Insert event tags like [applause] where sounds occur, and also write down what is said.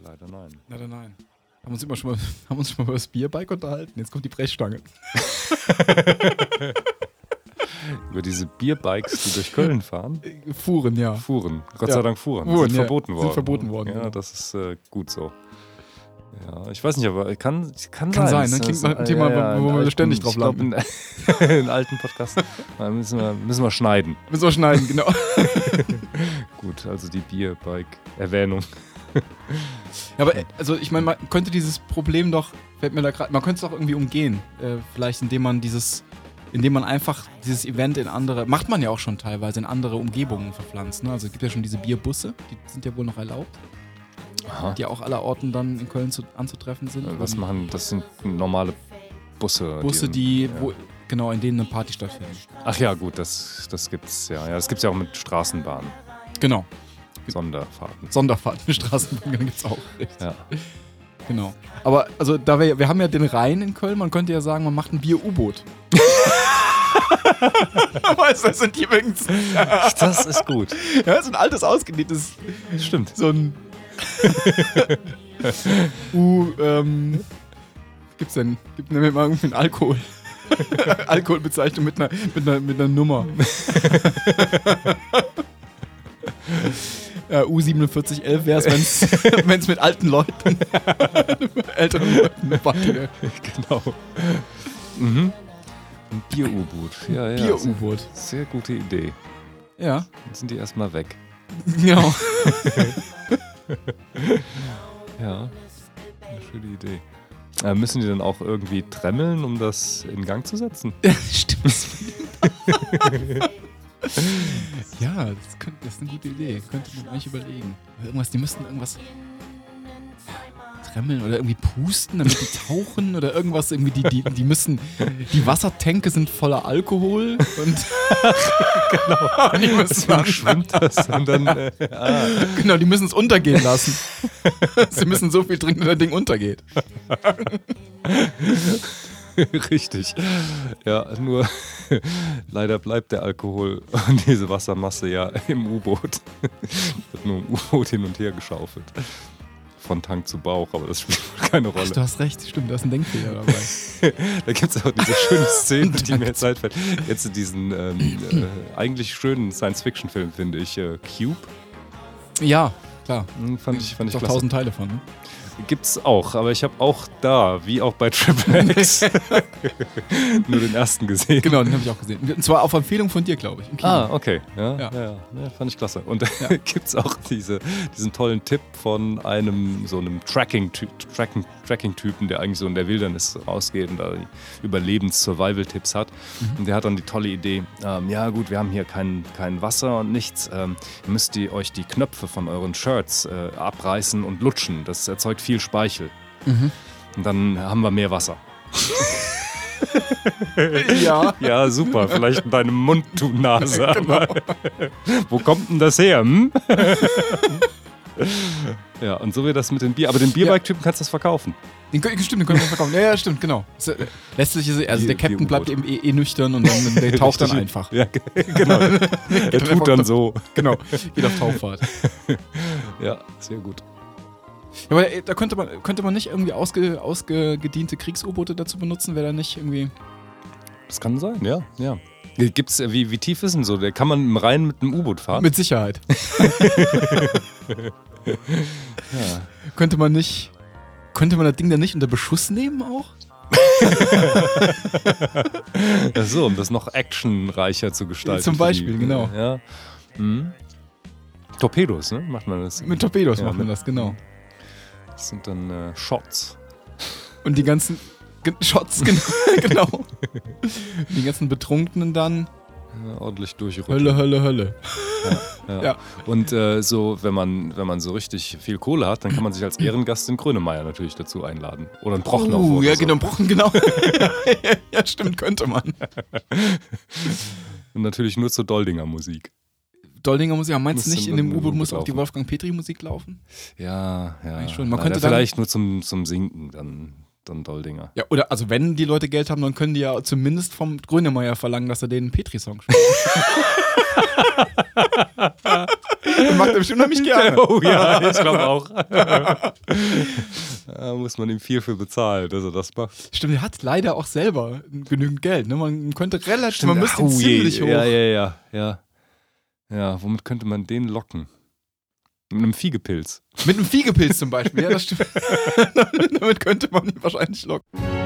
nein. Leider nein. Haben uns immer schon mal, [laughs] haben uns schon mal über das Bierbike unterhalten. Jetzt kommt die Brechstange. [laughs] Über diese Bierbikes, die durch Köln fahren. Fuhren, ja. Fuhren. Gott Ja. sei Dank Fuhren. Fuhren, sind ja. verboten Sind worden. verboten worden, Ja, genau. das ist äh, gut so. Ja, ich weiß nicht, aber kann, kann, Kann sein, ne? Das Klingt nach einem Thema, ja, wo- wir alten- ständig drauf ich glaub, In, in alten Podcasts. Müssen wir, müssen wir schneiden. Müssen wir schneiden, genau. [laughs] Gut, also die Bierbike-Erwähnung. Ja, aber also ich meine, man könnte dieses Problem doch, fällt mir da gerade, man könnte es doch irgendwie umgehen. Äh, vielleicht indem man dieses, indem man einfach dieses Event in andere, macht man ja auch schon teilweise, in andere Umgebungen verpflanzt. Ne? Also es gibt ja schon diese Bierbusse, die sind ja wohl noch erlaubt, Aha. die auch aller Orten dann in Köln zu, anzutreffen sind. Was machen, das sind normale Busse. Busse, die, ja. wo, genau, in denen eine Party stattfindet. Ach ja, gut, das, das gibt's ja. Ja, das gibt's ja auch mit Straßenbahnen, Genau. Sonderfahrten. Sonderfahrten, Straßenbahn gibt es auch. Richtig. Ja. Genau. Aber also da wir, wir haben ja den Rhein in Köln, man könnte ja sagen, man macht ein Bier-U-Boot. [laughs] weißt du, das sind die übrigens. Das ist gut. Ja, das ist ein altes, ausgedehntes, Stimmt. so ein U, ähm, gibt's denn? Gibt mir mal irgendwie einen Alkohol. [laughs] Alkoholbezeichnung mit einer, mit einer, mit einer Nummer. [laughs] ja, U4711 wäre es, wenn es mit alten Leuten, [laughs] älteren Leuten eine Party wäre. Genau. Mhm. Ein Bier-U-Boot. Ja, ja. Bier-U-Boot. Sehr gute Idee. Ja, Dann sind die erstmal weg. genau. [laughs] Ja. Eine schöne Idee. Äh, müssen die dann auch irgendwie tremmeln, um das in Gang zu setzen? [laughs] Stimmt. Ja, das, könnte, das ist eine gute Idee. Könnte man eigentlich überlegen. Irgendwas, die müssten irgendwas tremmeln oder irgendwie pusten, damit die tauchen oder irgendwas. Irgendwie die, die, die müssen. Die Wassertänke sind voller Alkohol und. [laughs] genau. Die müssen Dann schwimmt das und dann. Äh, ah, [laughs] genau, die müssen es untergehen lassen. [laughs] Sie müssen so viel trinken, dass das Ding untergeht. [laughs] richtig. Ja, nur [laughs] leider bleibt der Alkohol und diese Wassermasse ja im U-Boot. [laughs] Wird nur im U-Boot hin und her geschaufelt. Von Tank zu Bauch, aber das spielt keine Rolle. Ach, du hast recht, stimmt, da ist ein Denkfehler dabei. Da gibt es auch diese schöne Szene, die mir jetzt einfällt. Jetzt diesen ähm, äh, eigentlich schönen Science-Fiction-Film, finde ich, äh, Cube. Ja, klar. Hm, Fand ich, fand ich Doch klasse. tausend Teile von, ne? Gibt's auch, aber ich habe auch da, wie auch bei Triple X, [laughs] nur den ersten gesehen. Genau, den habe ich auch gesehen. Und zwar auf Empfehlung von dir, glaube ich. Ah, okay. Ja, ja. Ja. Ja, fand ich klasse. Und Ja. [laughs] gibt's auch diese, diesen tollen Tipp von einem so einem Tracking-Typen, Tracking, Tracking-Typen, der eigentlich so in der Wildnis rausgeht und da Überlebens-Survival-Tipps hat. Mhm. Und der hat dann die tolle Idee, ähm, ja gut, wir haben hier kein, kein Wasser und nichts. Ähm, ihr müsst die, euch die Knöpfe von euren Shirts äh, abreißen und lutschen. Das erzeugt viel Speichel. Mhm. Und dann haben wir mehr Wasser. [laughs] Ja. Ja, super. Vielleicht in deinem Mund, du Nase. [laughs] Genau. Wo kommt denn das her? Hm? [laughs] ja, und so wird das mit dem Bier. Aber den Bierbike-Typen kannst du das verkaufen. Den, stimmt, den können wir verkaufen. Ja, ja, stimmt, genau. Lässt sich, also der Captain bleibt eben eh, eh nüchtern und dann der taucht dann einfach. Ja, genau. Er tut dann so. Genau, geht auf Tauchfahrt. Ja, sehr gut. Ja, aber äh, da könnte man, könnte man nicht irgendwie ausge, ausgediente Kriegs-U-Boote dazu benutzen, wäre da nicht irgendwie. Das kann sein, ja. ja. Gibt's, äh, wie, wie tief ist denn so? Der kann man im Rhein mit einem U-Boot fahren? Mit Sicherheit. [laughs] ja. Könnte man nicht. Könnte man das Ding dann nicht unter Beschuss nehmen auch? Ach so, um das noch actionreicher zu gestalten. Zum für die- Beispiel, genau. Ja. Mhm. Torpedos, ne? Macht man das? Mit Torpedos Ja, macht man das, genau. Das sind dann äh, Shots. Und die ganzen Ge- Shots, [laughs] genau. genau. Die ganzen Betrunkenen dann. Ja, ordentlich durchrütteln. Hölle, Hölle, Hölle. Ja. Ja. Und äh, so, wenn man, wenn man so richtig viel Kohle hat, dann kann man sich als Ehrengast den Grönemeyer natürlich dazu einladen. Oder einen Prochnow. Oh, ja, so. genau, Brochen, genau. [laughs] ja, stimmt, könnte man. Und natürlich nur zur Doldinger Musik. Doldinger Musik, ja, meinst du nicht, in dem U-Boot muss auch die. Wolfgang Petri Musik laufen? Ja, ja. Schon. Man könnte dann- vielleicht nur zum, zum Sinken dann, dann Doldinger. Ja, oder also wenn die Leute Geld haben, dann können die ja zumindest vom Grönemeyer verlangen, dass er den Petri-Song spielt. Das [laughs] macht er bestimmt nämlich gerne. Oh ja, ich glaube auch. [laughs] da muss man ihm viel für bezahlen, dass er das macht. Stimmt, er hat leider auch selber genügend Geld. Ne? Man könnte relativ, man müsste ihn Oh je, ziemlich hoch. Ja, ja, ja, ja. Ja, womit könnte man den locken? Mit einem Fiegepilz. Mit einem Fiegepilz zum Beispiel, ja, das stimmt. [laughs] [laughs] Damit könnte man ihn wahrscheinlich locken.